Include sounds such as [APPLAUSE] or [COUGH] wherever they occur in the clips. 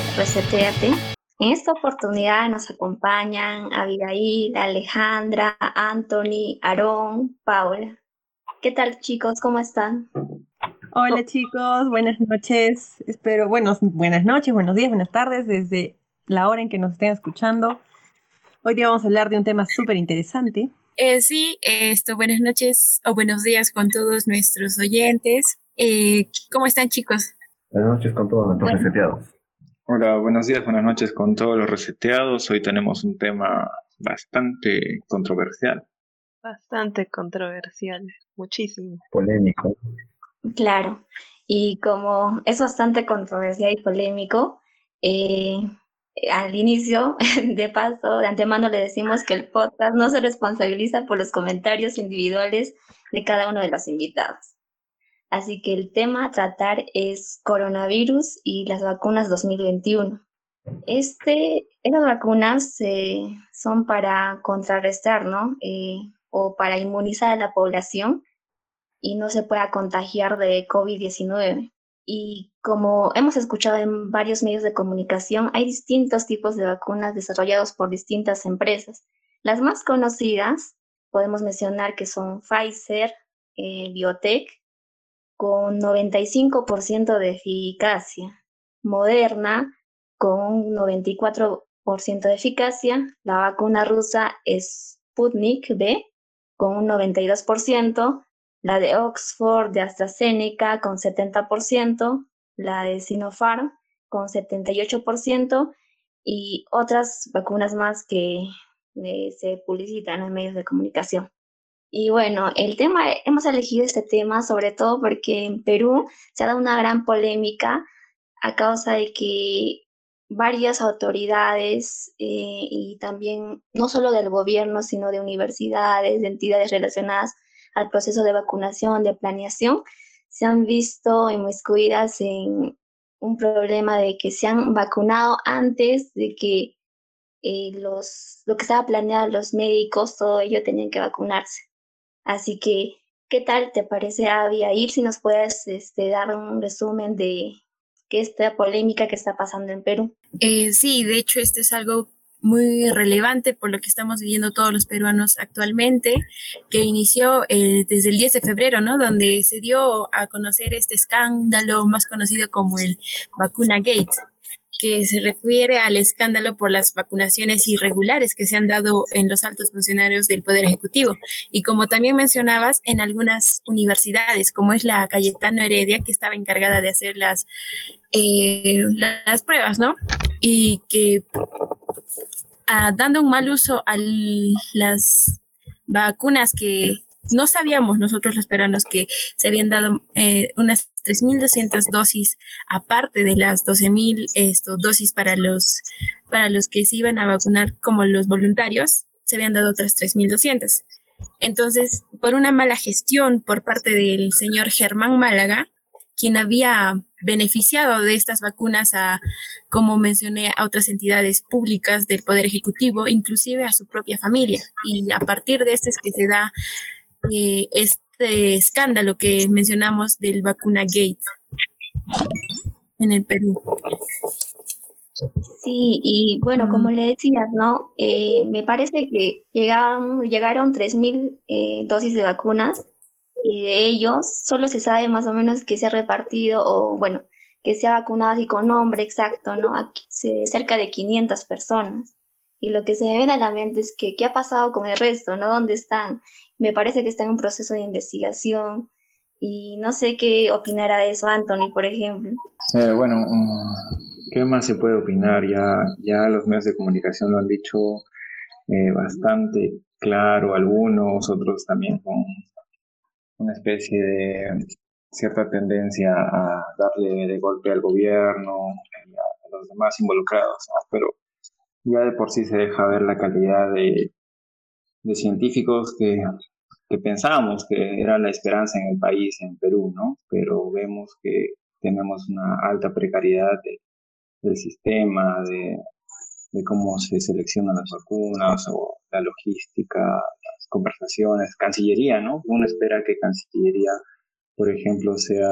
de Reseteate. En esta oportunidad nos acompañan Abigail, Alejandra, Anthony, Aarón, Paula. ¿Qué tal chicos? ¿Cómo están? Hola chicos, buenas noches. Espero, bueno, buenas noches, buenos días, buenas tardes, desde la hora en que nos estén escuchando. Hoy día vamos a hablar de un tema súper interesante. Eh, sí, esto, buenas noches o buenos días con todos nuestros oyentes. Eh, ¿Cómo están chicos? Buenas noches con todos nuestros reseteados. Hola, buenos días, buenas noches con todos los reseteados. Hoy tenemos un tema bastante controversial. Bastante controversial, muchísimo. Polémico. Claro, y como es bastante controversial y polémico, eh, al inicio, [LAUGHS] de paso, de antemano le decimos que el podcast no se responsabiliza por los comentarios individuales de cada uno de los invitados. Así que el tema a tratar es coronavirus y las vacunas 2021. Este, estas vacunas eh, son para contrarrestar, ¿no? Eh, o para inmunizar a la población y no se pueda contagiar de COVID-19. Y como hemos escuchado en varios medios de comunicación, hay distintos tipos de vacunas desarrollados por distintas empresas. Las más conocidas podemos mencionar que son Pfizer, eh, Biotech, con 95% de eficacia, Moderna, con un 94% de eficacia, la vacuna rusa Sputnik V, con un 92%, la de Oxford de AstraZeneca con 70%, la de Sinopharm con 78% y otras vacunas más que eh, se publicitan en medios de comunicación. Y bueno, el tema, hemos elegido este tema sobre todo porque en Perú se ha dado una gran polémica a causa de que varias autoridades eh, y también no solo del gobierno, sino de universidades, de entidades relacionadas al proceso de vacunación, de planeación, se han visto inmiscuidas en un problema de que se han vacunado antes de que eh, los, lo que estaba planeado los médicos, todo ello tenían que vacunarse. Así que, ¿qué tal te parece, ir Si nos puedes este, dar un resumen de qué esta polémica que está pasando en Perú. Eh, sí, de hecho, esto es algo muy relevante por lo que estamos viviendo todos los peruanos actualmente, que inició eh, desde el 10 de febrero, ¿no? Donde se dio a conocer este escándalo más conocido como el Vacuna Gate, que se refiere al escándalo por las vacunaciones irregulares que se han dado en los altos funcionarios del Poder Ejecutivo. Y como también mencionabas, en algunas universidades, como es la Cayetano Heredia, que estaba encargada de hacer las, eh, las pruebas, ¿no? Y que dando un mal uso a las vacunas que no sabíamos nosotros los peruanos que se habían dado eh, unas 3.200 dosis aparte de las 12.000 dosis para los, para los que se iban a vacunar como los voluntarios, se habían dado otras 3.200. Entonces, por una mala gestión por parte del señor Germán Málaga, quien había beneficiado de estas vacunas a, como mencioné, a otras entidades públicas del Poder Ejecutivo, inclusive a su propia familia. Y a partir de este es que se da eh, este escándalo que mencionamos del vacuna Gate en el Perú. Sí, y bueno, como le decías, ¿no? Eh, me parece que llegaron, llegaron 3.000 eh, dosis de vacunas y de ellos solo se sabe más o menos que se ha repartido o bueno, que se ha vacunado así con nombre exacto, ¿no? Aquí, cerca de 500 personas. Y lo que se viene a la mente es que, ¿qué ha pasado con el resto, ¿no? ¿Dónde están? Me parece que está en un proceso de investigación y no sé qué opinará de eso Anthony, por ejemplo. Eh, bueno, mm, ¿qué más se puede opinar? Ya, ya los medios de comunicación lo han dicho eh, bastante claro, algunos, otros también con una especie de cierta tendencia a darle de golpe al gobierno y a, los demás involucrados, pero ya de por sí se deja ver la calidad de, de científicos que, que pensábamos que era la esperanza en el país, en Perú, ¿no? Pero vemos que tenemos una alta precariedad del sistema, de, de cómo se seleccionan las vacunas o la logística, conversaciones, Cancillería, ¿no? Uno espera que Cancillería, por ejemplo, sea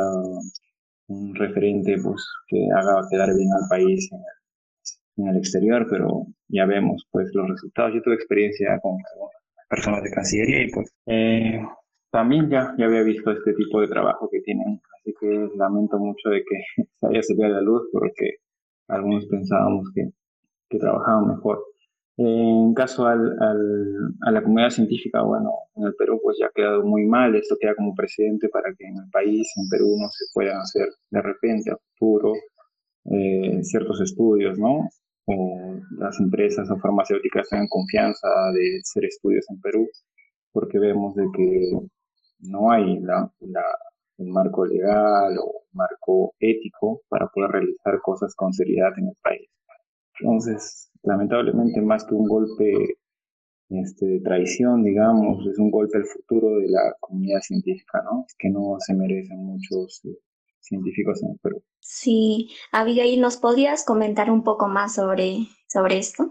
un referente pues, que haga quedar bien al país en el, exterior, pero ya vemos pues los resultados. Yo tuve experiencia con personas de Cancillería y pues eh, también ya, ya había visto este tipo de trabajo que tienen, así que lamento mucho de que [LAUGHS] haya salido a la luz porque algunos pensábamos que, que trabajaban mejor. En caso al, al, a la comunidad científica, bueno, en el Perú pues ya ha quedado muy mal, esto queda como precedente para que en el país, en Perú, no se puedan hacer de repente a futuro eh, ciertos estudios, ¿no? O las empresas o farmacéuticas tengan confianza de hacer estudios en Perú, porque vemos de que no hay la, marco legal o marco ético para poder realizar cosas con seriedad en el país. Entonces, lamentablemente, más que un golpe este, de traición, digamos, es un golpe al futuro de la comunidad científica, ¿no? Es que no se merecen muchos científicos en el Perú. Sí, Abigail, ¿nos podrías comentar un poco más sobre, sobre esto?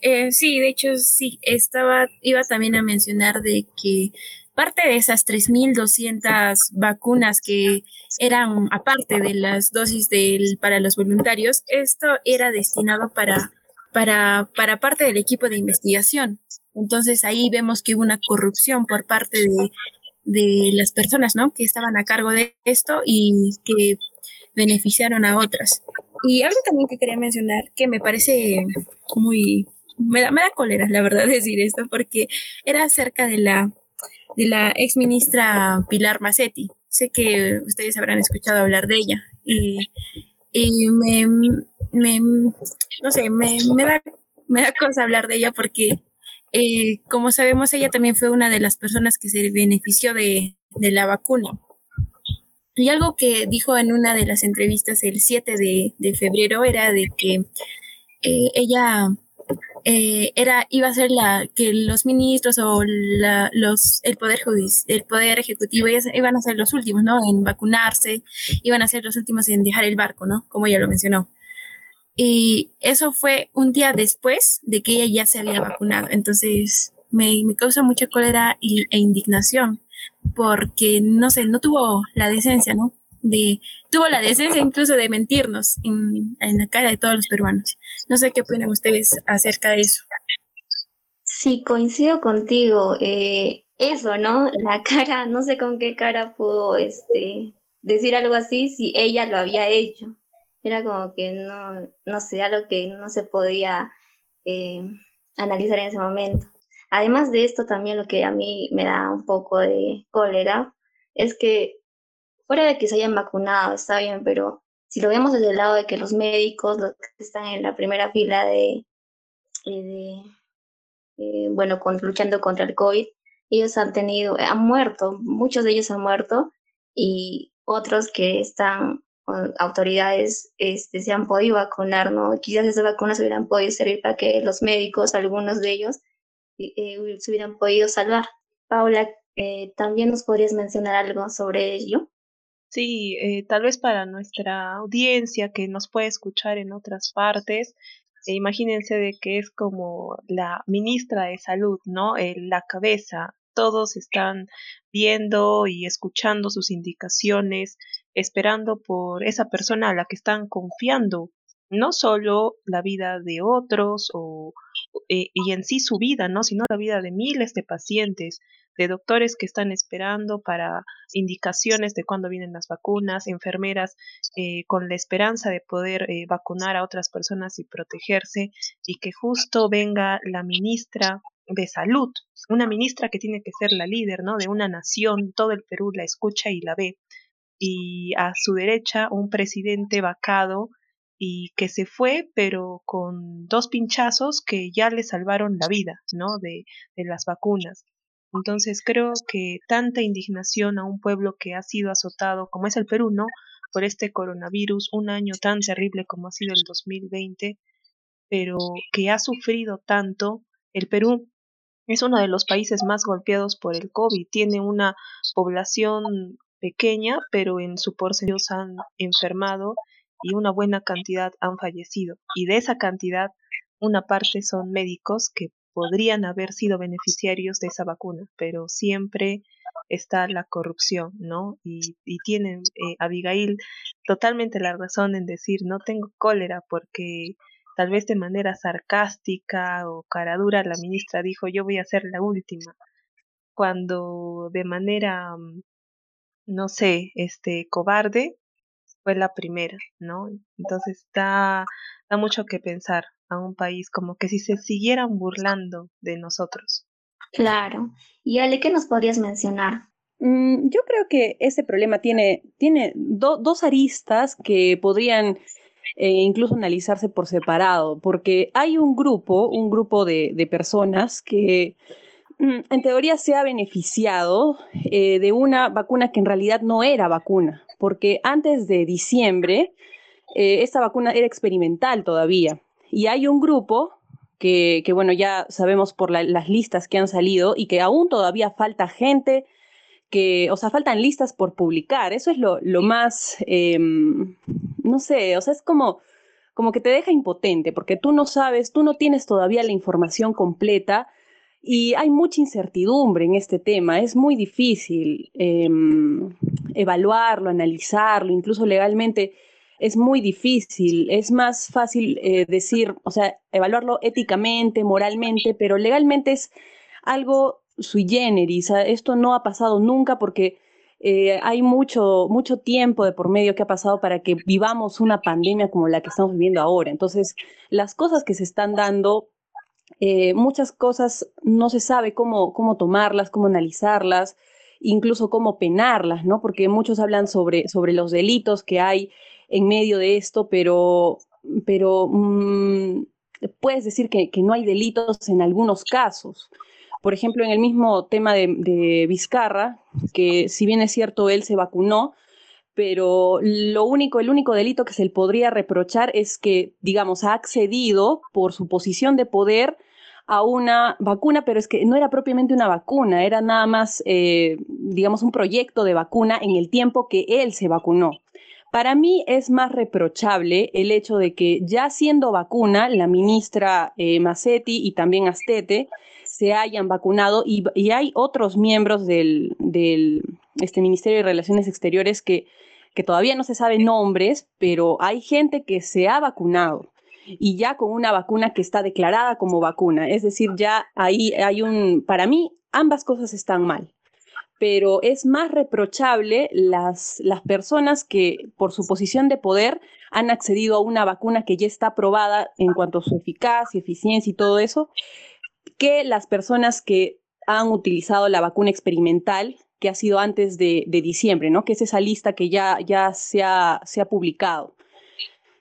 Eh, sí, de hecho, sí, estaba, iba también a mencionar de que parte de esas 3.200 vacunas que eran aparte de las dosis del, para los voluntarios, esto era destinado para, para, para parte del equipo de investigación. Entonces ahí vemos que hubo una corrupción por parte de, de las personas ¿no? que estaban a cargo de esto y que beneficiaron a otras. Y algo también que quería mencionar que me parece muy, me da, me da cólera, la verdad, [LAUGHS] decir esto, porque era acerca de la de la ex ministra Pilar Macetti. Sé que ustedes habrán escuchado hablar de ella y, me, no sé, me, da, me da cosa hablar de ella porque, eh, como sabemos, ella también fue una de las personas que se benefició de, la vacuna. Y algo que dijo en una de las entrevistas el 7 de, febrero era de que eh, ella eh, era iba a ser la que los ministros o la, los el poder el poder ejecutivo iban a ser los últimos no en vacunarse iban a ser los últimos en dejar el barco no como ella lo mencionó y eso fue un día después de que ella ya se había vacunado entonces me, me causa mucha cólera e indignación porque no sé no tuvo la decencia no de, tuvo la decencia incluso de mentirnos en, la cara de todos los peruanos. No sé qué opinan ustedes acerca de eso. Sí, coincido contigo. Eh, eso, ¿no? La cara, no sé con qué cara pudo este, decir algo así si ella lo había hecho. Era como que no, no sé, algo que no se podía eh, analizar en ese momento. Además de esto, también lo que a mí me da un poco de cólera es que fuera de que se hayan vacunado, está bien, pero si lo vemos desde el lado de que los médicos, los que están en la primera fila de, eh, eh, bueno, luchando contra el COVID, ellos han tenido, han muerto, muchos de ellos han muerto y otros que están autoridades este, se han podido vacunar, ¿no? Quizás esas vacunas hubieran podido servir para que los médicos, algunos de ellos, eh, se hubieran podido salvar. Paula, ¿también nos podrías mencionar algo sobre ello? Sí, eh, tal vez para nuestra audiencia que nos puede escuchar en otras partes, eh, imagínense de que es como la ministra de salud, ¿no? la cabeza. Todos están viendo y escuchando sus indicaciones, esperando por esa persona a la que están confiando, no solo la vida de otros o, eh, y en sí su vida, ¿no? Sino la vida de miles de pacientes de doctores que están esperando para indicaciones de cuándo vienen las vacunas, enfermeras eh, con la esperanza de poder eh, vacunar a otras personas y protegerse, y que justo venga la ministra de salud, una ministra que tiene que ser la líder, ¿no? De una nación, todo el Perú la escucha y la ve, y a su derecha un presidente vacado y que se fue, pero con dos pinchazos que ya le salvaron la vida, ¿no? De, de las vacunas. Entonces creo que tanta indignación a un pueblo que ha sido azotado, como es el Perú, ¿no? Por este coronavirus, un año tan terrible como ha sido el 2020, pero que ha sufrido tanto, el Perú es uno de los países más golpeados por el COVID, tiene una población pequeña, pero en su porcentaje han enfermado y una buena cantidad han fallecido. Y de esa cantidad, una parte son médicos que podrían haber sido beneficiarios de esa vacuna, pero siempre está la corrupción, ¿no? Y, y tiene eh, Abigail totalmente la razón en decir, no tengo cólera porque tal vez de manera sarcástica o caradura la ministra dijo, yo voy a ser la última, cuando de manera, mm, no sé, este, cobarde, fue la primera, ¿no? Entonces da, da mucho que pensar a un país como que si se siguieran burlando de nosotros. Claro. Y Ale, ¿qué nos podrías mencionar? Mm, yo creo que ese problema tiene, tiene dos aristas que podrían eh, incluso analizarse por separado, porque hay un grupo, un grupo de, de personas que en teoría se ha beneficiado eh, de una vacuna que en realidad no era vacuna, porque antes de diciembre eh, esta vacuna era experimental todavía. Y hay un grupo que, que bueno, ya sabemos por las listas que han salido y que aún todavía falta gente que, o sea, faltan listas por publicar. Eso es lo, lo más, em, no sé, o sea, es como, como que te deja impotente porque tú no sabes, tú no tienes todavía la información completa y hay mucha incertidumbre en este tema. Es muy difícil em, evaluarlo, analizarlo, incluso legalmente es muy difícil. Es más fácil eh, decir, o sea, evaluarlo éticamente, moralmente, pero legalmente es algo sui generis. Esto no ha pasado nunca porque eh, hay mucho, mucho tiempo de por medio que ha pasado para que vivamos una pandemia como la que estamos viviendo ahora. Entonces, las cosas que se están dando, eh, muchas cosas no se sabe cómo, cómo tomarlas, cómo analizarlas, incluso cómo penarlas, ¿no? Porque muchos hablan sobre, sobre los delitos que hay en medio de esto, pero, pero mm, puedes decir que, que, no hay delitos en algunos casos. Por ejemplo, en el mismo tema de, de Vizcarra, que si bien es cierto, él se vacunó, pero lo único, el único delito que se le podría reprochar es que, digamos, ha accedido por su posición de poder a una vacuna, pero es que no era propiamente una vacuna, era nada más, eh, digamos, un proyecto de vacuna en el tiempo que él se vacunó. Para mí es más reprochable el hecho de que ya siendo vacuna, la ministra eh, Massetti y también Astete se hayan vacunado y, hay otros miembros del, este Ministerio de Relaciones Exteriores que, que todavía no se saben nombres, pero hay gente que se ha vacunado y ya con una vacuna que está declarada como vacuna. Es decir, ya ahí hay un, para mí, ambas cosas están mal pero es más reprochable las, las personas que por su posición de poder han accedido a una vacuna que ya está aprobada en cuanto a su eficacia, eficiencia y todo eso, que las personas que han utilizado la vacuna experimental que ha sido antes de, de diciembre, ¿no? Que es esa lista que ya, ya se, ha, se ha publicado.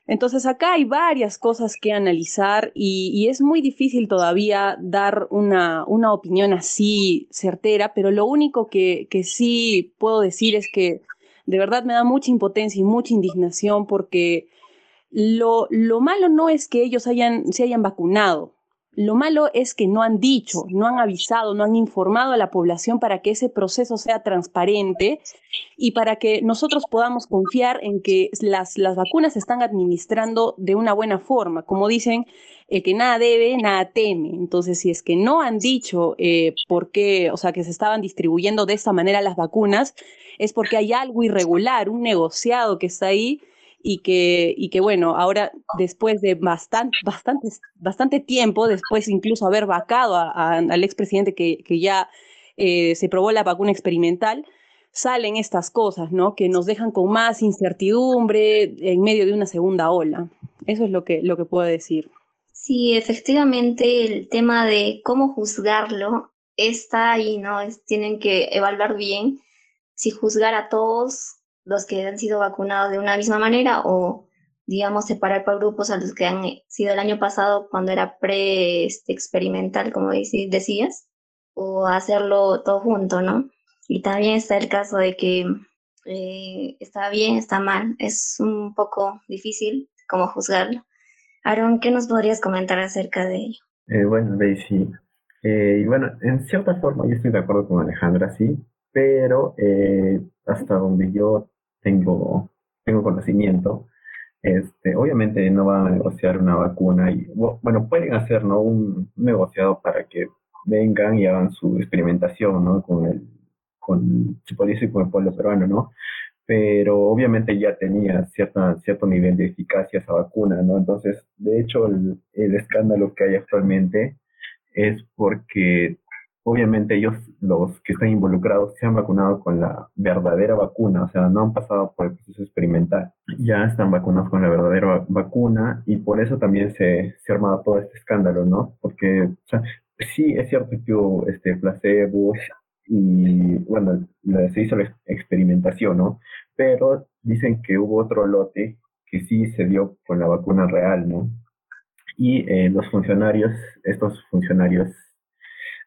Entonces acá hay varias cosas que analizar y, es muy difícil todavía dar una, una, opinión así certera, pero lo único que, que sí puedo decir es que de verdad me da mucha impotencia y mucha indignación porque lo, lo malo no es que ellos hayan, se hayan vacunado, lo malo es que no han dicho, no han avisado, no han informado a la población para que ese proceso sea transparente y para que nosotros podamos confiar en que las, las vacunas se están administrando de una buena forma. Como dicen, el que nada debe, nada teme. Entonces, si es que no han dicho eh, por qué, o sea, que se estaban distribuyendo de esta manera las vacunas, es porque hay algo irregular, un negociado que está ahí y que, y que bueno, ahora después de bastante, bastante, bastante tiempo, después incluso haber vacado al expresidente que, que ya eh, se probó la vacuna experimental, salen estas cosas, ¿no? Que nos dejan con más incertidumbre en medio de una segunda ola. Eso es lo que, lo que puedo decir. Sí, efectivamente, el tema de cómo juzgarlo está ahí, ¿no? Es, tienen que evaluar bien si juzgar a todos los que han sido vacunados de una misma manera o, digamos, separar por grupos a los que han sido el año pasado cuando era pre-experimental, como decías, o hacerlo todo junto, ¿no? Y también está el caso de que eh, está bien, está mal, es un poco difícil como juzgarlo. Aaron, ¿qué nos podrías comentar acerca de ello? Eh, bueno, Daisy, eh, bueno, en cierta forma yo estoy de acuerdo con Alejandra, sí, pero eh, hasta donde yo tengo, tengo conocimiento. Este, obviamente no van a negociar una vacuna y, bueno, pueden hacer ¿no? un negociado para que vengan y hagan su experimentación ¿no? con, el, con, se decir, con el pueblo peruano, ¿no? Pero obviamente ya tenía cierta, cierto nivel de eficacia esa vacuna, ¿no? Entonces, de hecho, el, el escándalo que hay actualmente es porque obviamente ellos, los que están involucrados, se han vacunado con la verdadera vacuna, o sea, no han pasado por el proceso experimental, ya están vacunados con la verdadera vacuna y por eso también se, se ha armado todo este escándalo, ¿no? Porque, o sea, sí es cierto que hubo este placebo y, bueno, se hizo la experimentación, ¿no? Pero dicen que hubo otro lote que sí se dio con la vacuna real, ¿no? Y eh, los funcionarios, estos funcionarios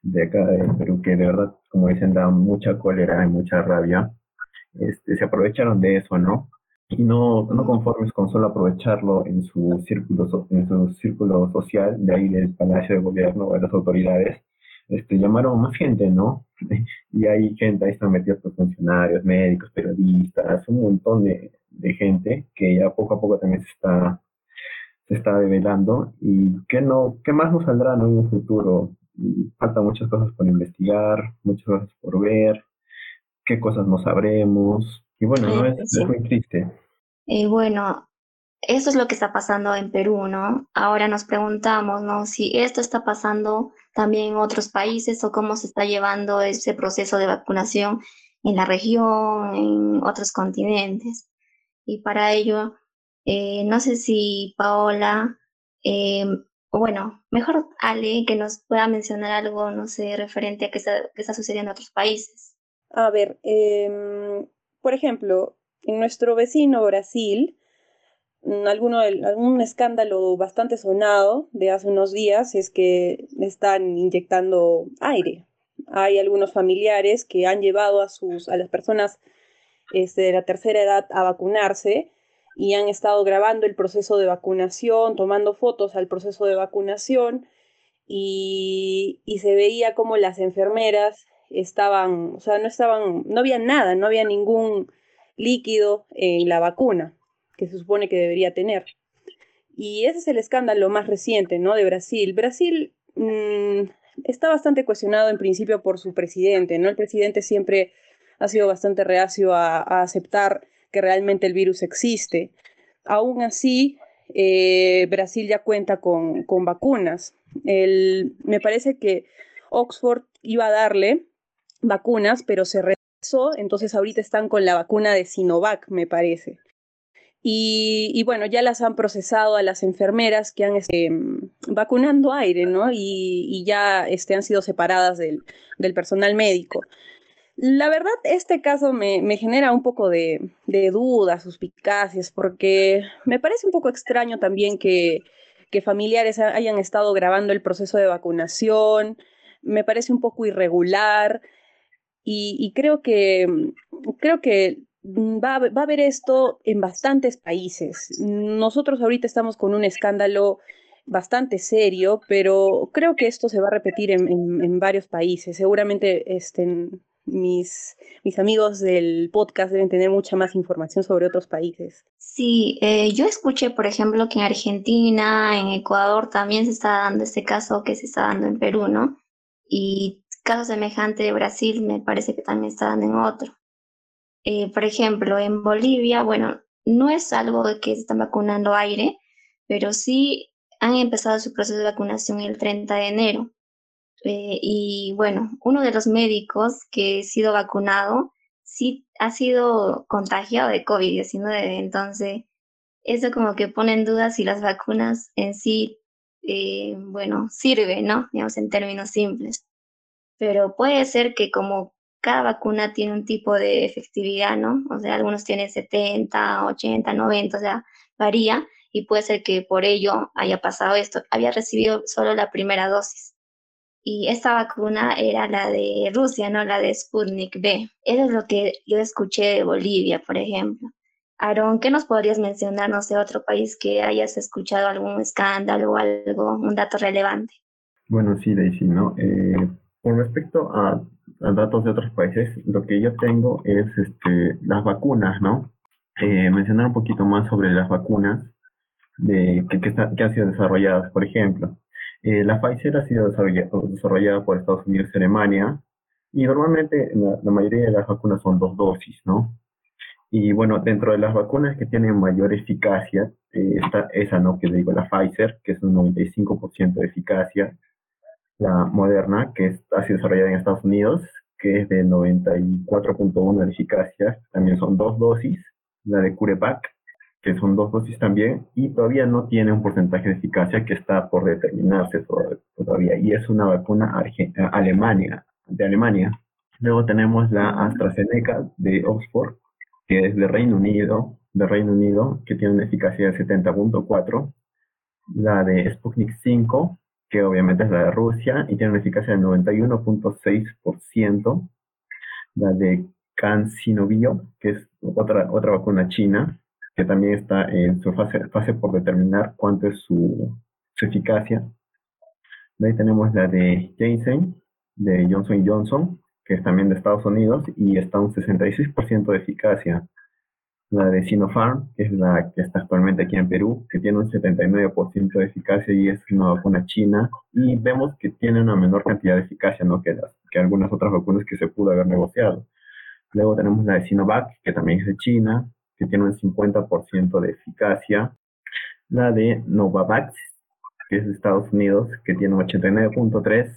de acá de Perú, que de verdad, como dicen, da mucha cólera y mucha rabia, este, se aprovecharon de eso, ¿no? Y no, no conformes con solo aprovecharlo en su círculo, en su círculo social, de ahí del Palacio de Gobierno o de las autoridades, este, llamaron más gente, ¿no? [LAUGHS] Y hay gente, ahí están metidos funcionarios, médicos, periodistas, un montón de, de gente que ya poco a poco también se está se está develando y que no, qué más nos saldrá en un futuro faltan muchas cosas por investigar, muchas cosas por ver, qué cosas no sabremos. Y bueno, ¿no? es, muy triste. Y bueno, eso es lo que está pasando en Perú, ¿no? Ahora nos preguntamos, ¿no? Si esto está pasando también en otros países o cómo se está llevando ese proceso de vacunación en la región, en otros continentes. Y para ello, eh, no sé si Paola eh, bueno, mejor Ale que nos pueda mencionar algo, no sé, referente a qué está, qué está sucediendo en otros países. A ver, em, por ejemplo, en nuestro vecino Brasil, mm, alguno, algún escándalo bastante sonado de hace unos días es que están inyectando aire. Hay algunos familiares que han llevado a, sus, a las personas este, de la tercera edad a vacunarse y han estado grabando el proceso de vacunación, tomando fotos al proceso de vacunación y, se veía como las enfermeras estaban, o sea, no estaban, no había nada, no había ningún líquido en la vacuna que se supone que debería tener. Y ese es el escándalo más reciente, ¿no? De Brasil. Brasil mm, está bastante cuestionado en principio por su presidente, ¿no? El presidente siempre ha sido bastante reacio a aceptar que realmente el virus existe. Aún así, eh, Brasil ya cuenta con, vacunas. me parece que Oxford iba a darle vacunas, pero se retrasó, entonces ahorita están con la vacuna de Sinovac, me parece. Y, bueno, ya las han procesado a las enfermeras que han este, vacunando aire, ¿no? Y, ya este, han sido separadas del, del personal médico. La verdad, este caso me, genera un poco de, dudas, suspicacias, porque me parece un poco extraño también que, familiares hayan estado grabando el proceso de vacunación, me parece un poco irregular y, creo que, creo que va, va, a haber esto en bastantes países. Nosotros ahorita estamos con un escándalo bastante serio, pero creo que esto se va a repetir en, en, varios países. Seguramente este, mis, mis amigos del podcast deben tener mucha más información sobre otros países. Sí, eh, yo escuché, por ejemplo, que en Argentina, en Ecuador también se está dando este caso que se está dando en Perú, ¿no? Y caso semejante de Brasil me parece que también está dando en otro. Eh, por ejemplo, en Bolivia, bueno, no es algo de que se están vacunando aire, pero sí han empezado su proceso de vacunación el 30 de enero. Eh, y bueno, uno de los médicos que ha sido vacunado sí ha sido contagiado de COVID-19, entonces eso como que pone en duda si las vacunas en sí, eh, bueno, sirven, ¿no? Digamos en términos simples. Pero puede ser que como cada vacuna tiene un tipo de efectividad, ¿no? O sea, algunos tienen 70, 80, 90, o sea, varía y puede ser que por ello haya pasado esto. Había recibido solo la primera dosis y esta vacuna era la de Rusia, no la de Sputnik B. Eso es lo que yo escuché de Bolivia, por ejemplo. Aaron, ¿qué nos podrías mencionar, no sé, otro país que hayas escuchado algún escándalo o algo, un dato relevante? Bueno, sí, Daisy, ¿no? Eh, con respecto a, datos de otros países, lo que yo tengo es este, las vacunas, ¿no? Eh, mencionar un poquito más sobre las vacunas de, que han sido desarrolladas, por ejemplo. Eh, la Pfizer ha sido desarrollada, por Estados Unidos y Alemania. Y normalmente la, mayoría de las vacunas son dos dosis, ¿no? Y bueno, dentro de las vacunas que tienen mayor eficacia, eh, está esa, ¿no? Que digo, la Pfizer, que es un 95% de eficacia, la Moderna, que está desarrollada en Estados Unidos, que es de 94.1 de eficacia, también son dos dosis, la de CureVac, que son dos dosis también, y todavía no tiene un porcentaje de eficacia que está por determinarse todavía, y es una vacuna Alemania, de Alemania. Luego tenemos la AstraZeneca de Oxford, que es de Reino Unido, de Reino Unido, que tiene una eficacia de 70.4. La de Sputnik 5, que obviamente es la de Rusia, y tiene una eficacia de 91.6%. La de CanSinoBio, que es otra, otra vacuna china, también está en su fase, fase por determinar cuánto es su, su eficacia. ahí tenemos la de Janssen, de Johnson Johnson, que es también de Estados Unidos, y está un 66% de eficacia. La de Sinopharm, que es la que está actualmente aquí en Perú, que tiene un 79% de eficacia y es una vacuna china. Y vemos que tiene una menor cantidad de eficacia ¿no? que, las, que algunas otras vacunas que se pudo haber negociado. Luego tenemos la de Sinovac, que también es de China, que tiene un 50% de eficacia. La de Novavax, que es de Estados Unidos, que tiene un 89.3%.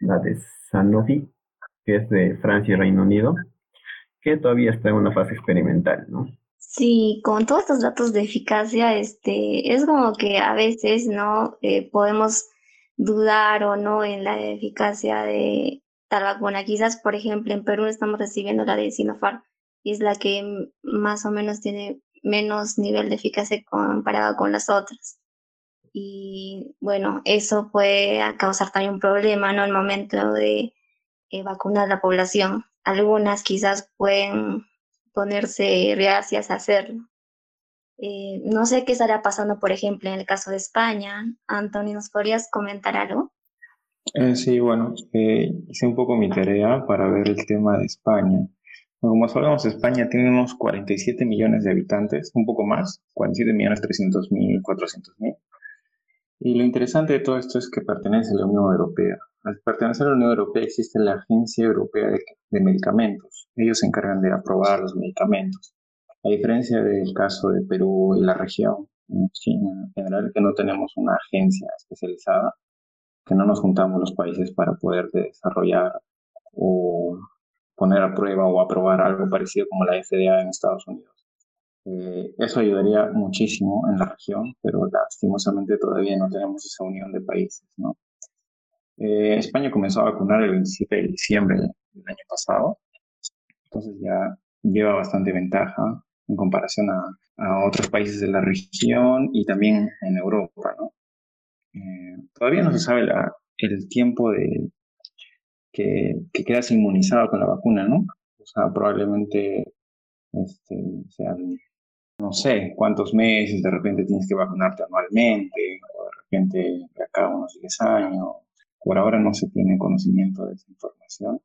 La de Sanofi, que es de Francia y Reino Unido, que todavía está en una fase experimental, ¿no? Sí, con todos estos datos de eficacia, este, es como que a veces, ¿no? Eh, podemos dudar o no en la eficacia de tal vacuna. Quizás, por ejemplo, en Perú estamos recibiendo la de Sinopharm es la que más o menos tiene menos nivel de eficacia comparada con las otras. Y bueno, eso puede causar también un problema, ¿no? El momento de eh, vacunar a la población. Algunas quizás pueden ponerse reacias a hacerlo. Eh, no sé qué estará pasando, por ejemplo, en el caso de España. Anthony, ¿nos podrías comentar algo? Eh, sí, bueno, hice un poco mi tarea para ver el tema de España. Como sabemos, España tiene unos 47 millones de habitantes, un poco más, 47 millones 300 mil, 400 mil. Y lo interesante de todo esto es que pertenece a la Unión Europea. Al pertenecer a la Unión Europea existe la Agencia Europea de, Medicamentos. Ellos se encargan de aprobar los medicamentos. A diferencia del caso de Perú y la región, en China en general, que no tenemos una agencia especializada, que no nos juntamos los países para poder desarrollar o poner a prueba o aprobar algo parecido como la FDA en Estados Unidos. Eh, eso ayudaría muchísimo en la región, pero lastimosamente todavía no tenemos esa unión de países, ¿no? Eh, España comenzó a vacunar el 27 de diciembre del año pasado, entonces ya lleva bastante ventaja en comparación a, otros países de la región y también en Europa, ¿no? Eh, todavía no se sabe el tiempo de que, que, quedas inmunizado con la vacuna, ¿no? O sea, probablemente este, sean, no sé, cuántos meses, de repente tienes que vacunarte anualmente, o de repente de acá unos 10 años, por ahora no se tiene conocimiento de esa información,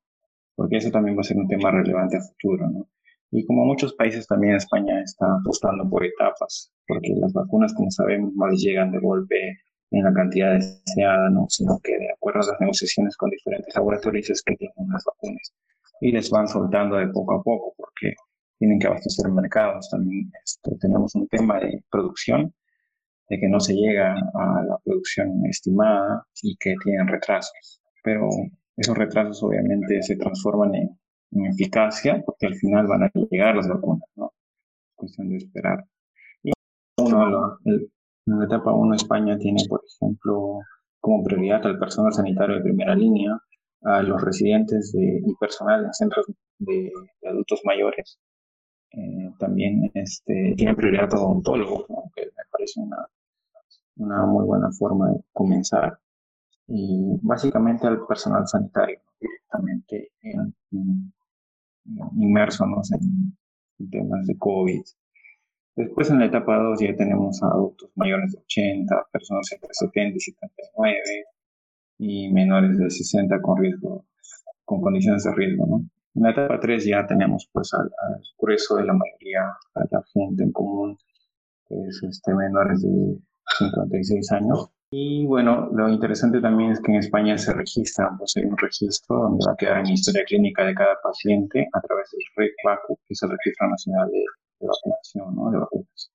porque eso también va a ser un tema relevante a futuro, ¿no? Y como muchos países también España está apostando por etapas, porque las vacunas, como sabemos, no llegan de golpe en la cantidad deseada, ¿no? sino que de acuerdo a las negociaciones con diferentes laboratorios es que tienen las vacunas y les van soltando de poco a poco porque tienen que abastecer mercados. También este, tenemos un tema de producción de que no se llega a la producción estimada y que tienen retrasos. Pero esos retrasos obviamente se transforman en, eficacia porque al final van a llegar las vacunas, ¿no? Es cuestión de esperar. Y uno, en la etapa 1 España tiene, por ejemplo, como prioridad al personal sanitario de primera línea, a los residentes de, y personal en centros de, adultos mayores. Eh, también este, tiene prioridad a odontólogos, que me parece una, una muy buena forma de comenzar. Y básicamente al personal sanitario, directamente inmerso en, temas de COVID. Después en la etapa 2 ya tenemos a adultos mayores de 80, personas entre 70 y 79 y menores de 60 con riesgo, con condiciones de riesgo, ¿no? En la etapa 3 ya tenemos pues al, grueso de la mayoría, a la gente en común, que es este, menores de 56 años Y bueno, lo interesante también es que en España se registra, pues hay un registro donde va a quedar en historia clínica de cada paciente a través del REC-VACU, que es el Registro Nacional de, Vacunación, ¿no? De vacunas.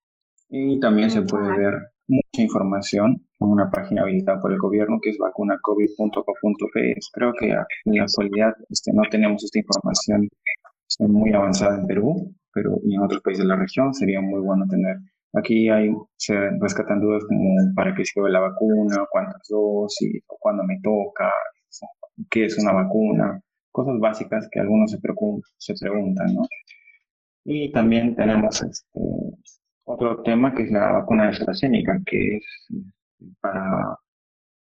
Y también se puede ver mucha información en una página habilitada por el gobierno que es vacunacovid.co.pe. Creo que en la actualidad este, no tenemos esta información este, muy avanzada en Perú, pero y en otros países de la región sería muy bueno tener. Aquí hay, se rescatan dudas como para qué sirve la vacuna, cuántas dosis, o cuándo me toca, qué es una vacuna, cosas básicas que algunos se, se preguntan, ¿no? Y también tenemos este, otro tema que es la vacuna de AstraZeneca, que es para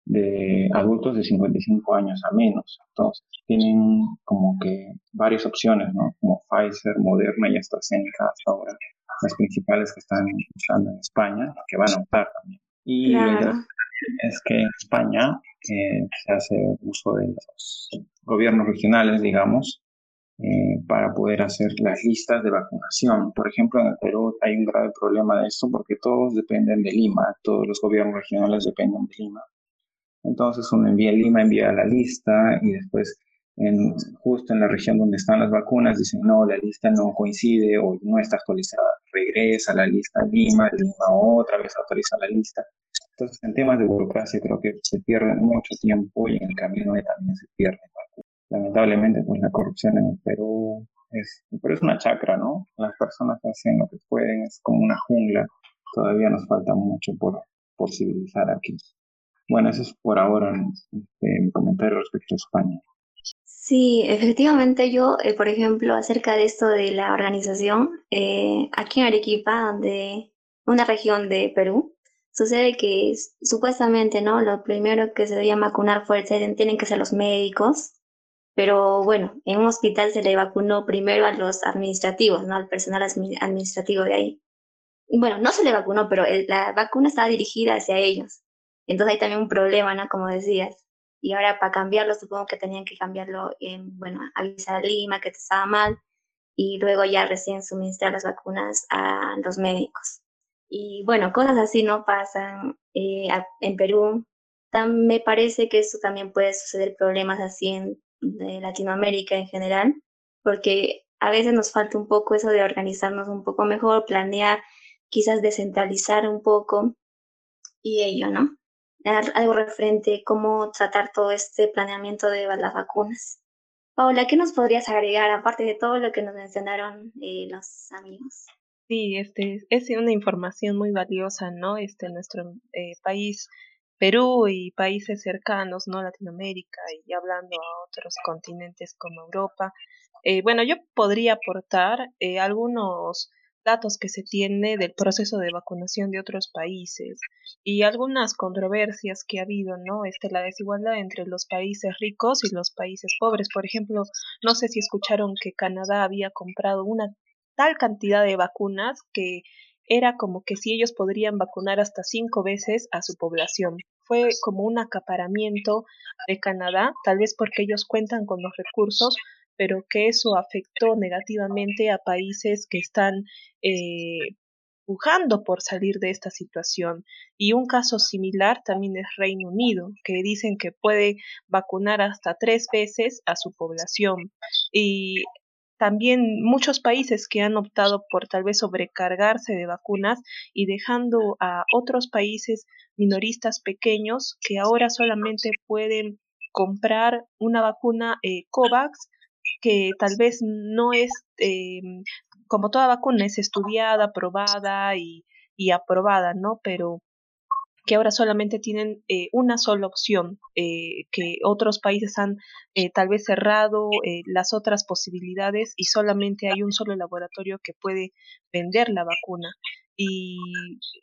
de adultos de 55 años a menos. Entonces, tienen como que varias opciones, ¿no? Como Pfizer, Moderna y AstraZeneca hasta ahora, las principales que están usando en España, que van a optar también. Y es que en España eh, se hace uso de los gobiernos regionales, digamos, eh, para poder hacer las listas de vacunación. Por ejemplo, en el Perú hay un grave problema de esto porque todos dependen de Lima, todos los gobiernos regionales dependen de Lima. Entonces uno envía Lima, envía la lista y después en, justo en la región donde están las vacunas dicen no, la lista no coincide o no está actualizada. Regresa la lista a Lima, Lima otra vez actualiza la lista. Entonces en temas de burocracia creo que se pierde mucho tiempo y en el camino también se pierde lamentablemente pues la corrupción en el Perú es, pero es una chacra, ¿no? Las personas hacen lo que pueden, es como una jungla, todavía nos falta mucho por, por civilizar aquí. Bueno, eso es por ahora este, mi comentario respecto a España. Sí, efectivamente yo, eh, por ejemplo, acerca de esto de la organización, eh, aquí en Arequipa, donde una región de Perú, sucede que supuestamente, ¿no? Lo primero que se debía vacunar fuerte tienen que ser los médicos, pero bueno, en un hospital se le vacunó primero a los administrativos, ¿no? Al personal administrativo de ahí. Bueno, no se le vacunó, pero la vacuna estaba dirigida hacia ellos. Entonces hay también un problema, ¿no? Como decías. Y ahora para cambiarlo, supongo que tenían que cambiarlo en, bueno, avisar a Lima que estaba mal y luego ya recién suministrar las vacunas a los médicos. Y bueno, cosas así no pasan eh, en Perú. me parece que eso también puede suceder problemas así en de Latinoamérica en general, porque a veces nos falta un poco eso de organizarnos un poco mejor, planear, quizás descentralizar un poco y ello, ¿no? Algo referente a cómo tratar todo este planeamiento de las vacunas. Paula, ¿qué nos podrías agregar aparte de todo lo que nos mencionaron eh, los amigos? Sí, este es una información muy valiosa, ¿no? Este nuestro eh, país Perú y países cercanos, ¿no? Latinoamérica y hablando a otros continentes como Europa. Eh, bueno, yo podría aportar eh, algunos datos que se tiene del proceso de vacunación de otros países y algunas controversias que ha habido, ¿no? Este, la desigualdad entre los países ricos y los países pobres. Por ejemplo, no sé si escucharon que Canadá había comprado una tal cantidad de vacunas que era como que si ellos podrían vacunar hasta cinco veces a su población. Fue como un acaparamiento de Canadá, tal vez porque ellos cuentan con los recursos, pero que eso afectó negativamente a países que están eh, pujando por salir de esta situación. Y un caso similar también es Reino Unido, que dicen que puede vacunar hasta tres veces a su población. Y también muchos países que han optado por tal vez sobrecargarse de vacunas y dejando a otros países minoristas pequeños que ahora solamente pueden comprar una vacuna eh, COVAX que tal vez no es, eh, como toda vacuna, es estudiada, probada y, y aprobada, ¿no? Pero que ahora solamente tienen eh, una sola opción, eh, que otros países han eh, tal vez cerrado las otras posibilidades y solamente hay un solo laboratorio que puede vender la vacuna. Y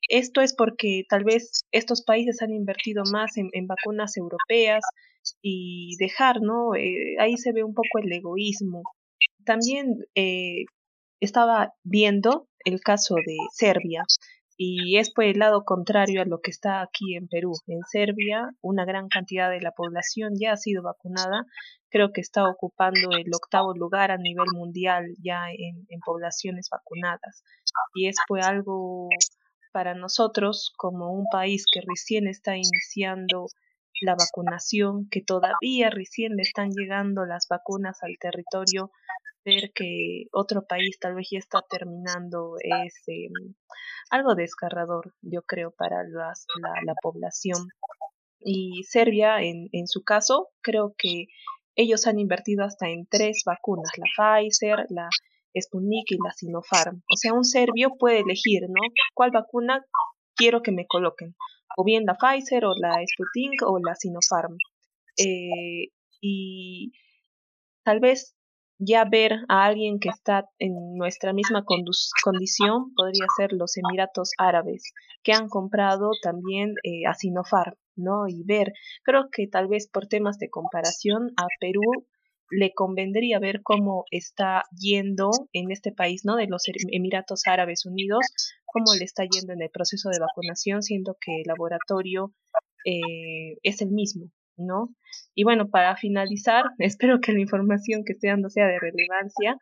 esto es porque tal vez estos países han invertido más en, en vacunas europeas y dejar, ¿no? ahí se ve un poco el egoísmo. También estaba viendo el caso de Serbia y es por el lado contrario a lo que está aquí en Perú. En Serbia, una gran cantidad de la población ya ha sido vacunada, creo que está ocupando el octavo lugar a nivel mundial ya en, poblaciones vacunadas. Y es pues algo para nosotros como un país que recién está iniciando la vacunación, que todavía recién le están llegando las vacunas al territorio, ver que otro país tal vez ya está terminando es em, algo desgarrador, yo creo, para las, la, la, población. Y Serbia, en, en su caso, creo que ellos han invertido hasta en tres vacunas, la Pfizer, la Sputnik y la Sinopharm. O sea, un serbio puede elegir, ¿no? ¿Cuál vacuna quiero que me coloquen? O bien la Pfizer o la Sputnik o la Sinopharm. Eh, y tal vez ya ver a alguien que está en nuestra misma condición podría ser los Emiratos Árabes, que han comprado también eh, a ¿no? Y ver, creo que tal vez por temas de comparación a Perú le convendría ver cómo está yendo en este país, ¿no? De los Emiratos Árabes Unidos, cómo le está yendo en el proceso de vacunación, siendo que el laboratorio eh, es el mismo, ¿no? Y bueno, para finalizar, [LAUGHS] espero que la información que estoy dando sea de relevancia,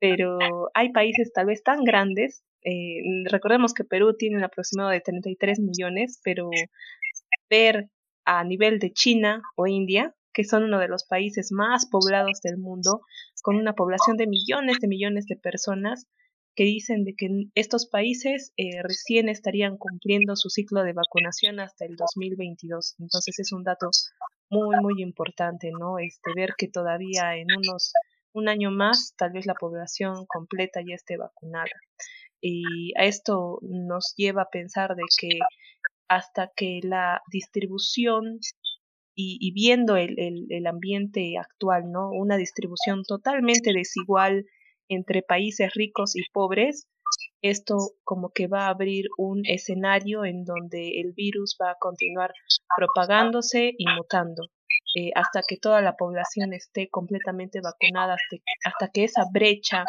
pero hay países tal vez tan grandes, eh, recordemos que Perú tiene un aproximado de 33 millones, pero ver a nivel de China o India, que son uno de los países más poblados del mundo, con una población de millones de millones de personas, que dicen de que estos países eh, recién estarían cumpliendo su ciclo de vacunación hasta el 2022. Entonces es un dato muy, muy importante, ¿no? Este, ver que todavía en unos, un año más, tal vez la población completa ya esté vacunada. Y a esto nos lleva a pensar de que hasta que la distribución y, viendo el, el, ambiente actual, ¿no? Una distribución totalmente desigual entre países ricos y pobres, esto como que va a abrir un escenario en donde el virus va a continuar propagándose y mutando. Eh, hasta que toda la población esté completamente vacunada, hasta, hasta que esa brecha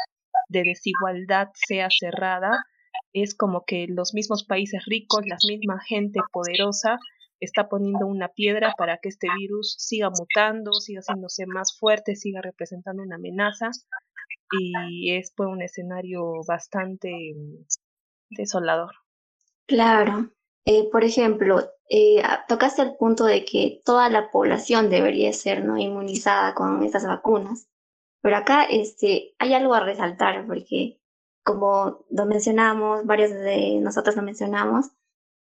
de desigualdad sea cerrada, es como que los mismos países ricos, la misma gente poderosa, está poniendo una piedra para que este virus siga mutando, siga haciéndose más fuerte, siga representando una amenaza y es pues, un escenario bastante mm, desolador. Claro. Eh, por ejemplo, eh, tocaste el punto de que toda la población debería ser no inmunizada con estas vacunas, pero acá este, hay algo a resaltar porque como lo mencionamos, varios de nosotros lo mencionamos,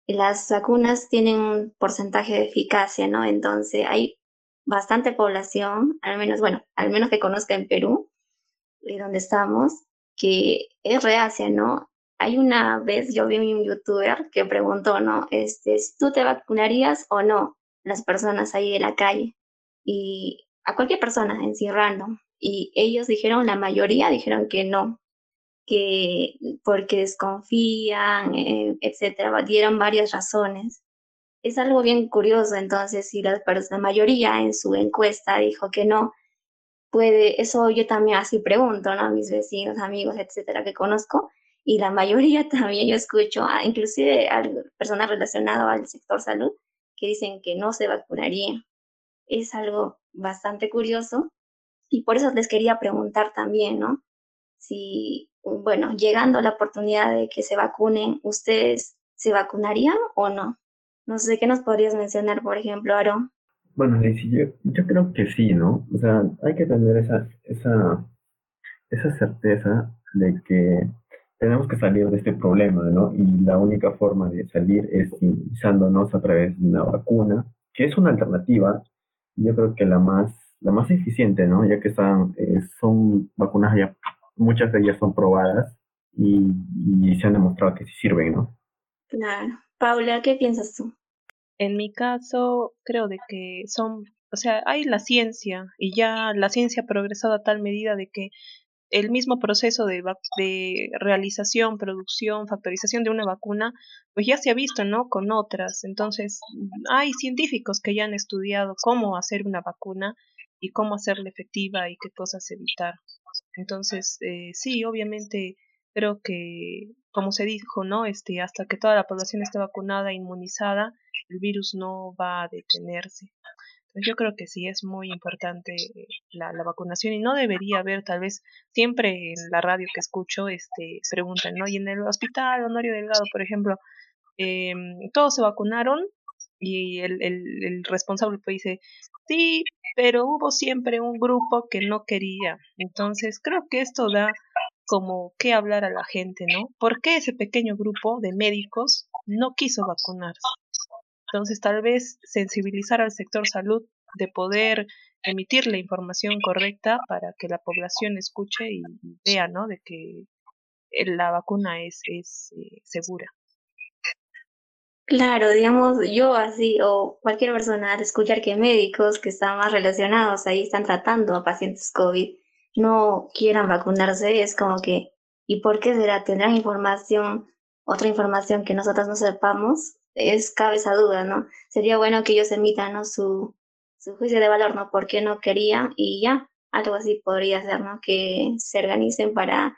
las vacunas tienen un porcentaje de eficacia, ¿no? Entonces hay bastante población, al menos, bueno, al menos que conozca en Perú, de donde estamos, que es reacia, ¿no? Hay una vez yo vi un youtuber que preguntó, ¿no? Este, ¿tú te vacunarías o no? Las personas ahí de la calle. Y a cualquier persona en sí random. Y ellos dijeron, la mayoría dijeron que no, que porque desconfían, eh, etcétera, dieron varias razones. Es algo bien curioso, entonces, si la, la mayoría en su encuesta dijo que no, puede, eso yo también así pregunto, ¿no? A mis vecinos, amigos, etcétera, que conozco, y la [LAUGHS] mayoría también yo escucho, inclusive a personas relacionadas al sector salud, que dicen que no se vacunaría. Es algo bastante curioso y por eso les quería preguntar también, ¿no? Si bueno, llegando la oportunidad de que se vacunen, ¿ustedes se vacunarían o no? No sé qué nos podrías mencionar, por ejemplo, Aaron. Bueno, yo, yo creo que sí, ¿no? O sea, hay que tener esa, esa, esa certeza de que tenemos que salir de este problema, ¿no? Y la única forma de salir es inmunizándonos a través de una vacuna, que es una alternativa, yo creo que la más, la más eficiente, ¿no? Ya que están, eh, son vacunas ya muchas de ellas son probadas y, se han demostrado que sí sirven, ¿no? Claro. Paula, ¿qué piensas tú? En mi caso, creo de que son, o sea, hay la ciencia y ya la ciencia ha progresado a tal medida de que el mismo proceso de, de realización, producción, factorización de una vacuna, pues ya se ha visto, ¿no? Con otras. Entonces, hay científicos que ya han estudiado cómo hacer una vacuna y cómo hacerla efectiva y qué cosas evitar. Entonces, eh, sí, obviamente creo que, como se dijo, ¿no? Este, hasta que toda la población esté vacunada inmunizada, el virus no va a detenerse. Entonces, yo creo que sí es muy importante la, la vacunación y no debería haber, tal vez, siempre en la radio que escucho, este, preguntan, ¿no? Y en el hospital Honorio Delgado, por ejemplo, em, todos se vacunaron y el, el, el responsable pues dice, sí, pero hubo siempre un grupo que no quería. Entonces creo que esto da como que hablar a la gente, ¿no? ¿Por qué ese pequeño grupo de médicos no quiso vacunarse? Entonces tal vez sensibilizar al sector salud de poder emitir la información correcta para que la población escuche y, vea, ¿no? De que la vacuna es, es eh, segura. Claro, digamos, yo así o cualquier persona al escuchar que médicos que están más relacionados ahí están tratando a pacientes COVID no quieran vacunarse, es como que, ¿y por qué será? ¿Tendrán información, otra información que nosotros no sepamos? Es cabe esa duda, ¿no? Sería bueno que ellos emitan su, su juicio de valor, ¿no? ¿Por qué no querían? Y ya, algo así podría ser, ¿no? Que se organicen para,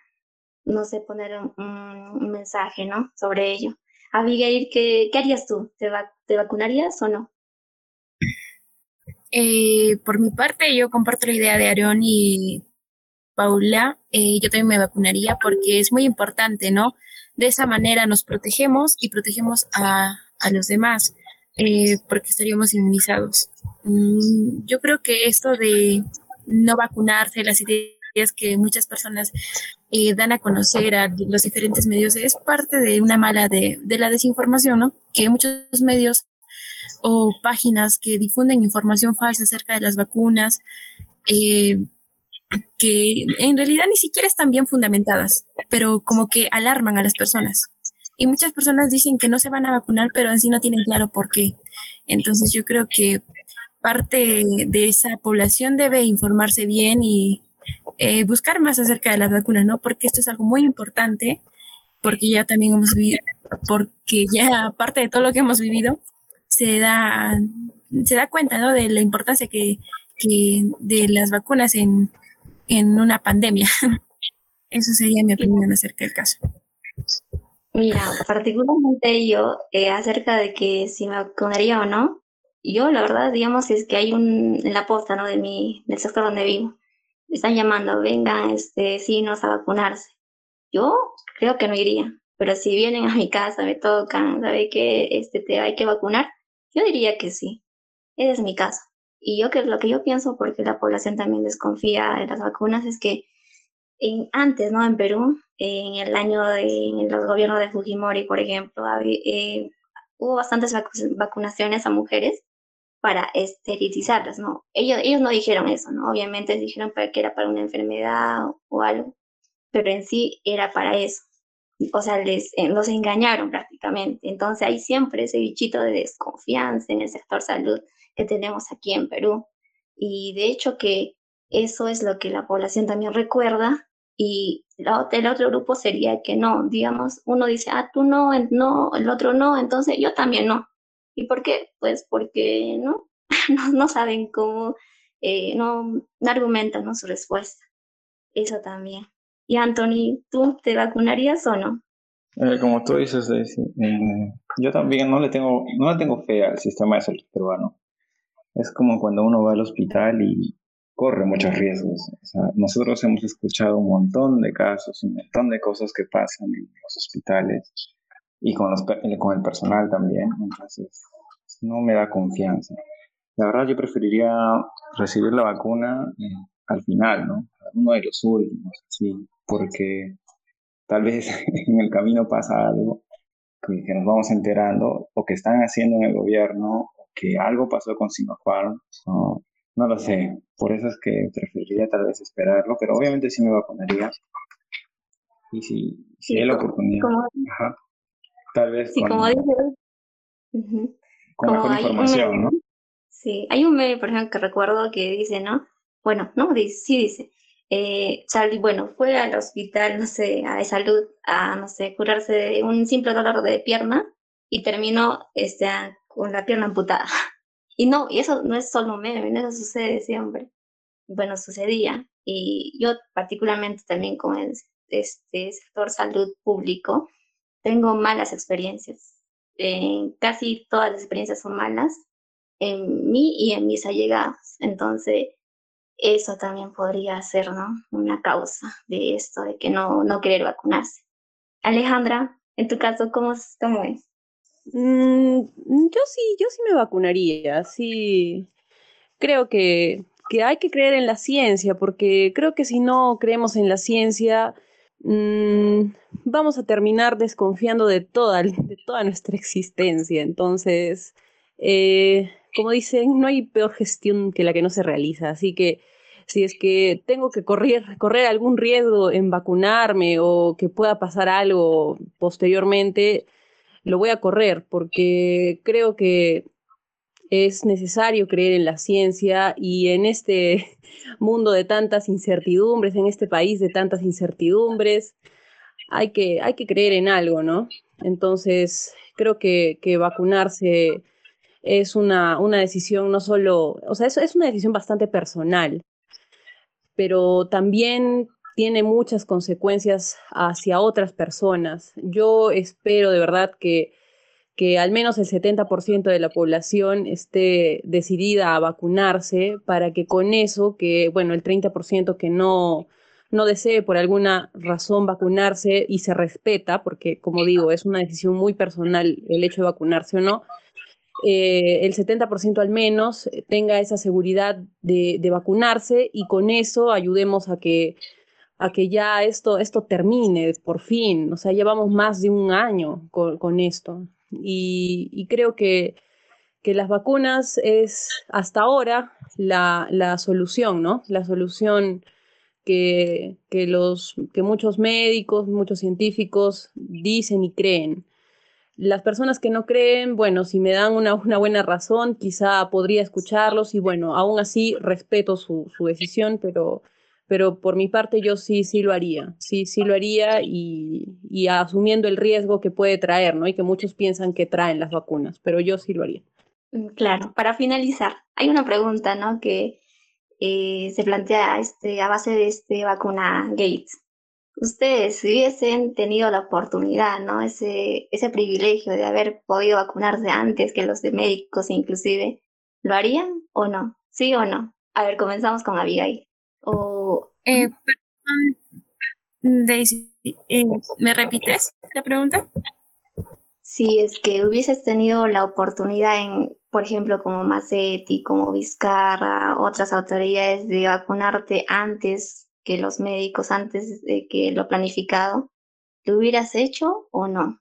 no sé, poner un, mensaje, ¿no? Sobre ello. Abigail, ¿qué, qué harías tú? ¿Te, ¿Te vacunarías o no? Eh, por mi parte, yo comparto la idea de Aaron y Paula. Eh, yo también me vacunaría porque es muy importante, ¿no? De esa manera nos protegemos y protegemos a, a los demás eh, porque estaríamos inmunizados. Mm, yo creo que esto de no vacunarse, las ideas que muchas personas eh, dan a conocer a los diferentes medios es parte de una mala de, de la desinformación, ¿no? Que muchos medios o páginas que difunden información falsa acerca de las vacunas, eh, que en realidad ni siquiera están bien fundamentadas, pero como que alarman a las personas. Y muchas personas dicen que no se van a vacunar, pero en sí no tienen claro por qué. Entonces yo creo que parte de esa población debe informarse bien y eh, buscar más acerca de las vacunas, ¿no? Porque esto es algo muy importante, porque ya también hemos vivido, porque ya aparte de todo lo que hemos vivido, se da, se da cuenta, ¿no? De la importancia que, que de las vacunas en, en una pandemia. [LAUGHS] Eso sería mi opinión acerca del caso. Mira, particularmente yo, eh, acerca de que si me vacunaría o no, yo la verdad, digamos, es que hay un, en la posta, ¿no? De mi, del sector donde vivo, están llamando, vengan, este, vecinos a vacunarse. Yo creo que no iría, pero si vienen a mi casa, me tocan, sabe que este, te hay que vacunar, yo diría que sí. Ese es mi caso. Y yo que lo que yo pienso, porque la población también desconfía de las vacunas, es que en, antes, ¿no? En Perú, en el año de en los gobiernos de Fujimori, por ejemplo, eh, hubo bastantes vacunaciones a mujeres para esterilizarlas, ¿no? Ellos, ellos no dijeron eso, ¿no? Obviamente dijeron que era para una enfermedad o, algo, pero en sí era para eso. O sea, les, eh, los engañaron prácticamente. Entonces hay siempre ese bichito de desconfianza en el sector salud que tenemos aquí en Perú. Y de hecho que eso es lo que la población también recuerda y el otro grupo sería que no, digamos, uno dice, ah, tú no, no, el otro no, entonces yo también no. ¿Y por qué? Pues porque [LAUGHS] no, no, saben cómo, eh, no, no argumentan ¿no? su respuesta. Eso también. Y Anthony, ¿tú te vacunarías o no? Eh, como tú dices, eh, yo también no le tengo, no le tengo fe al sistema de salud peruano. Es como cuando uno va al hospital y corre muchos riesgos. nosotros hemos escuchado un montón de casos, un montón de cosas que pasan en los hospitales y con, los, con el personal también. Entonces, no me da confianza. La verdad, yo preferiría recibir la vacuna eh, al final, ¿no? Uno de los últimos, sí, porque tal vez [LAUGHS] en el camino pasa algo que, nos vamos enterando o que están haciendo en el gobierno que algo pasó con Sinopharm. No, no lo sé. Por eso es que preferiría tal vez esperarlo, pero obviamente sí me vacunaría. Y si, si hay la oportunidad. Ajá. Tal vez sí, como dices, con mejor información, ¿no? Sí, hay un meme, por ejemplo, que recuerdo que dice, ¿no? Bueno, no, dice, sí dice, eh, bueno, fue al hospital, no sé, a de salud, a, no sé, curarse de un simple dolor de pierna y terminó este, con la pierna amputada. [LAUGHS] Y no, y eso no es solo meme, eso sucede siempre. Bueno, sucedía. Y yo particularmente también con el este sector salud público, tengo malas experiencias. casi todas las experiencias son malas en mí y en mis allegados. Entonces, eso también podría ser ¿no? una causa de esto, de que no, no querer vacunarse. Alejandra, en tu caso, ¿cómo, cómo es? Mm, yo sí, yo sí me vacunaría, sí. Creo que, que hay que creer en la ciencia, porque creo que si no creemos en la ciencia, mmm, vamos a terminar desconfiando de toda, de toda nuestra existencia. Entonces, eh, como dicen, no hay peor gestión que la que no se realiza. Así que si es que tengo que correr, correr algún riesgo en vacunarme o que pueda pasar algo posteriormente, lo voy a correr porque creo que es necesario creer en la ciencia y en este [LAUGHS] mundo de tantas incertidumbres, en este país de tantas incertidumbres, hay que, hay que creer en algo, ¿no? Entonces, creo que, que vacunarse es una, una, decisión no solo, o sea, es, es una decisión bastante personal, pero también tiene muchas consecuencias hacia otras personas. Yo espero de verdad que, que al menos el 70% de la población esté decidida a vacunarse para que con eso, que bueno, el 30% que no, no desee por alguna razón vacunarse y se respeta, porque como digo, es una decisión muy personal el hecho de vacunarse o no, eh, el 70% al menos tenga esa seguridad de, de, vacunarse y con eso ayudemos a que, a que ya esto, esto termine por fin. O sea, llevamos más de un año con, con esto y, y, creo que, que las vacunas es hasta ahora la, la solución, ¿no? La solución que, que, los, que muchos médicos, muchos científicos dicen y creen. Las personas que no creen, bueno, si me dan una, una buena razón, quizá podría escucharlos y bueno, aún así respeto su, su decisión, pero, pero por mi parte yo sí, sí lo haría, sí, sí lo haría y, y, asumiendo el riesgo que puede traer, ¿no? Y que muchos piensan que traen las vacunas, pero yo sí lo haría. Mm, claro, para finalizar, hay una pregunta, ¿no? Que eh, se plantea este, a base de este vacuna Gates ustedes si hubiesen tenido la oportunidad, ¿no? Ese, ese privilegio de haber podido vacunarse antes que los de médicos inclusive, ¿lo harían o no? ¿Sí o no? A ver, comenzamos con Abigail. O... Eh, Daisy, eh, ¿me repites la pregunta? Si es que hubieses tenido la oportunidad en, por ejemplo, como Macetti, como Vizcarra, otras autoridades de vacunarte antes que los médicos antes de que lo planificado, ¿lo hubieras hecho o no?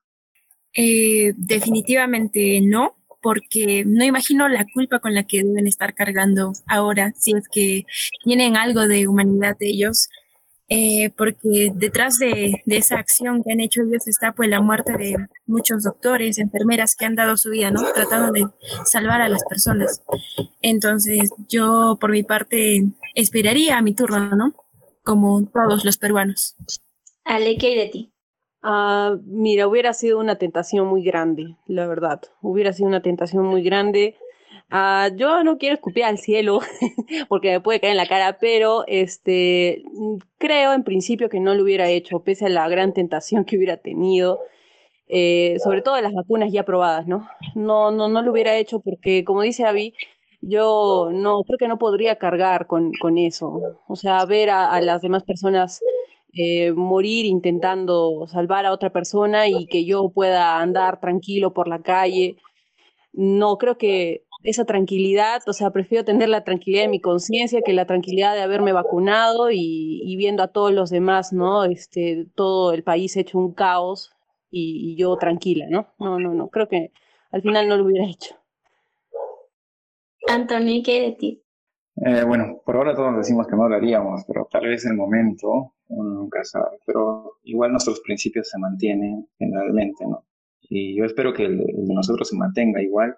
Eh, definitivamente no, porque no imagino la culpa con la que deben estar cargando ahora, si es que tienen algo de humanidad de ellos, eh, porque detrás de, de, esa acción que han hecho ellos está pues la muerte de muchos doctores, enfermeras que han dado su vida, ¿no? Tratando de salvar a las personas. Entonces yo por mi parte esperaría a mi turno, ¿no? como todos los peruanos. Ale, ¿qué hay de ti? Uh, mira, hubiera sido una tentación muy grande, la verdad. Hubiera sido una tentación muy grande. Uh, yo no quiero escupir al cielo [LAUGHS] porque me puede caer en la cara, pero este, creo en principio que no lo hubiera hecho, pese a la gran tentación que hubiera tenido. Eh, sobre todo las vacunas ya probadas, ¿no? No, no, no lo hubiera hecho porque, como dice Avi, yo no, creo que no podría cargar con, con eso. O sea, ver a las demás personas eh, morir intentando salvar a otra persona y que yo pueda andar tranquilo por la calle. No, creo que esa tranquilidad, o sea, prefiero tener la tranquilidad de mi conciencia que la tranquilidad de haberme vacunado y, y, viendo a todos los demás, ¿no? Este, todo el país hecho un caos y, y yo tranquila, ¿no? No, no, no, creo que al final no lo hubiera hecho. Anthony, ¿qué de ti? Eh, bueno, por ahora todos decimos que no lo haríamos, pero tal vez el momento, uno nunca sabe. Pero igual nuestros principios se mantienen generalmente, ¿no? Y yo espero que el, de nosotros se mantenga igual.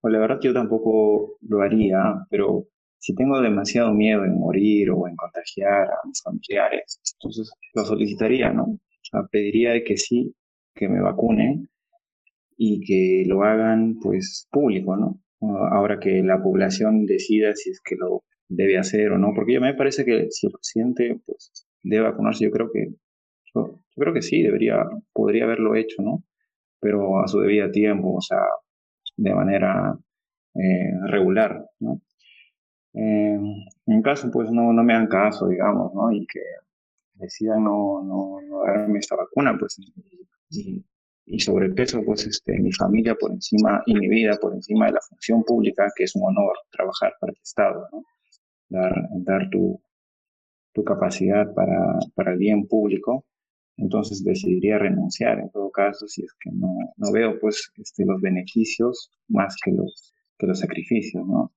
Pues la verdad yo tampoco lo haría, pero si tengo demasiado miedo en morir o en contagiar a mis familiares, entonces lo solicitaría, ¿no? O sea, pediría que sí, que me vacunen y que lo hagan pues público, ¿no? Ahora que la población decida si es que lo debe hacer o no, porque a mí me parece que si el presidente pues, debe vacunarse, yo creo que yo, yo, creo que sí, debería, podría haberlo hecho, ¿no? Pero a su debido tiempo, o sea, de manera eh, regular, ¿no? Eh, en caso, pues no, no me hagan caso, digamos, ¿no? Y que decidan no, no, no darme esta vacuna, pues y, y sobrepeso, pues este, mi familia por encima y mi vida por encima de la función pública, que es un honor trabajar para el Estado, ¿no? dar, dar tu, tu capacidad para, para el bien público, entonces decidiría renunciar en todo caso si es que no, no veo pues este, los beneficios más que los, que los sacrificios, ¿no?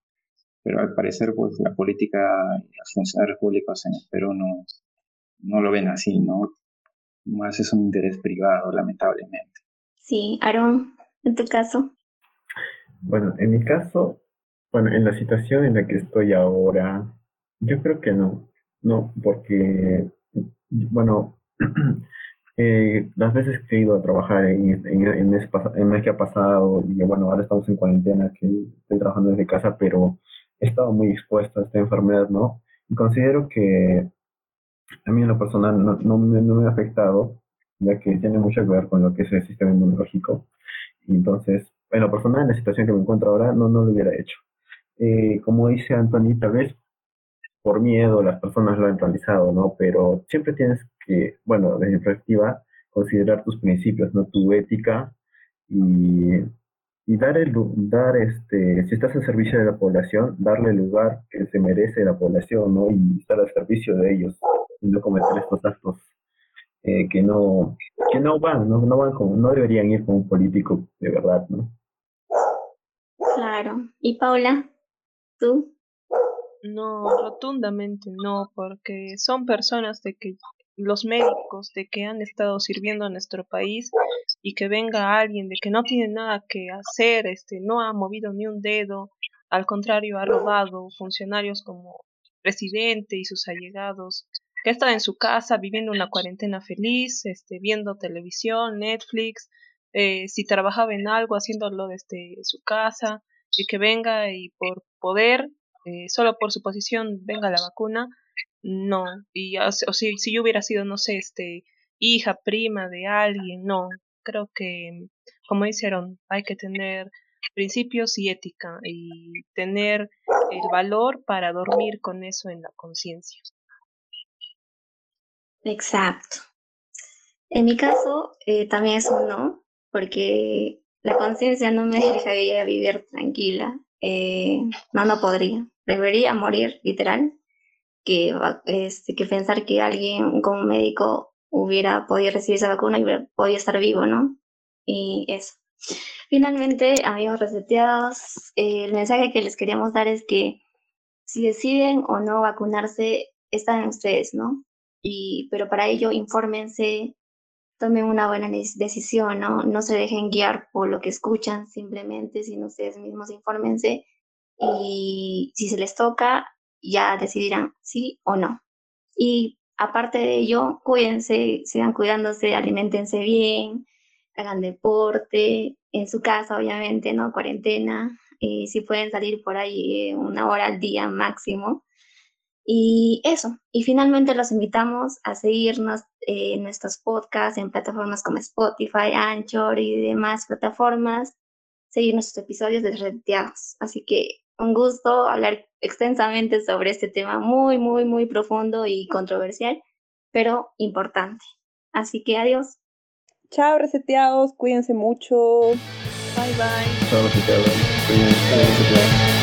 Pero al parecer pues la política y los funcionarios públicos en el Perú no, no lo ven así, ¿no? Más es un interés privado, lamentablemente. Sí, Aaron, en tu caso. Bueno, en mi caso, bueno, en la situación en la que estoy ahora, yo creo que no, no, porque, bueno, [CLEARS THROAT] eh, las veces que he ido a trabajar en, en, el mes, mes que ha pasado, y bueno, ahora estamos en cuarentena, que estoy trabajando desde casa, pero he estado muy expuesto a esta enfermedad, ¿no? Y considero que a mí en lo personal no, no, me, ha afectado, ya que tiene mucho que ver con lo que es el sistema inmunológico. Y entonces, en lo personal, en la situación que me encuentro ahora, no, no lo hubiera hecho. Eh, como dice Anthony, tal vez por miedo las personas lo han realizado, ¿no? Pero siempre tienes que, bueno, desde mi perspectiva, considerar tus principios, ¿no? Tu ética y, y dar, el, dar este, si estás al servicio de la población, darle el lugar que se merece la población, ¿no? Y estar al servicio de ellos no cometer estos actos eh, que no que no van, ¿no? No, van con, no deberían ir con un político de verdad, ¿no? Claro. ¿Y Paula? ¿Tú? No, rotundamente no, porque son personas de que los médicos de que han estado sirviendo a nuestro país y que venga alguien de que no tiene nada que hacer, este, no ha movido ni un dedo, al contrario ha robado funcionarios como presidente y sus allegados, que ha en su casa viviendo una cuarentena feliz, este, viendo televisión, Netflix, eh, si trabajaba en algo haciéndolo desde su casa, y que venga y por poder eh, solo por su posición venga la vacuna, no. Y o, si, si yo hubiera sido, no sé, este, hija, prima de alguien, no. Creo que, como dijeron, hay que tener principios y ética y tener el valor para dormir con eso en la conciencia. Exacto. En mi caso, eh, también es un no, porque la conciencia no me [LAUGHS] dejaría vivir tranquila. Eh, no, no podría debería morir, literal, que, este, que pensar que alguien como médico hubiera podido recibir esa vacuna y hubiera podido estar vivo, ¿no? Y eso. Finalmente, amigos reseteados, el mensaje que les queríamos dar es que si deciden o no vacunarse, están ustedes, ¿no? Pero para ello, infórmense, tomen una buena decisión, ¿no? No se dejen guiar por lo que escuchan simplemente, sino ustedes mismos infórmense y si se les toca, ya decidirán sí o no. Y aparte de ello, cuídense, sigan cuidándose, alimentense bien, hagan deporte, en su casa obviamente, ¿no? Cuarentena, y si pueden salir por ahí eh, una hora al día máximo. Y eso, y finalmente los invitamos a seguirnos en nuestros podcasts en plataformas como Spotify, Anchor y demás plataformas, seguir nuestros episodios de Reteados. Así que un gusto hablar extensamente sobre este tema muy, muy, muy profundo y controversial, pero importante. Así que adiós. Chao, reseteados, cuídense mucho. Bye, bye. Chao, reseteados. Cuídense, reseteados.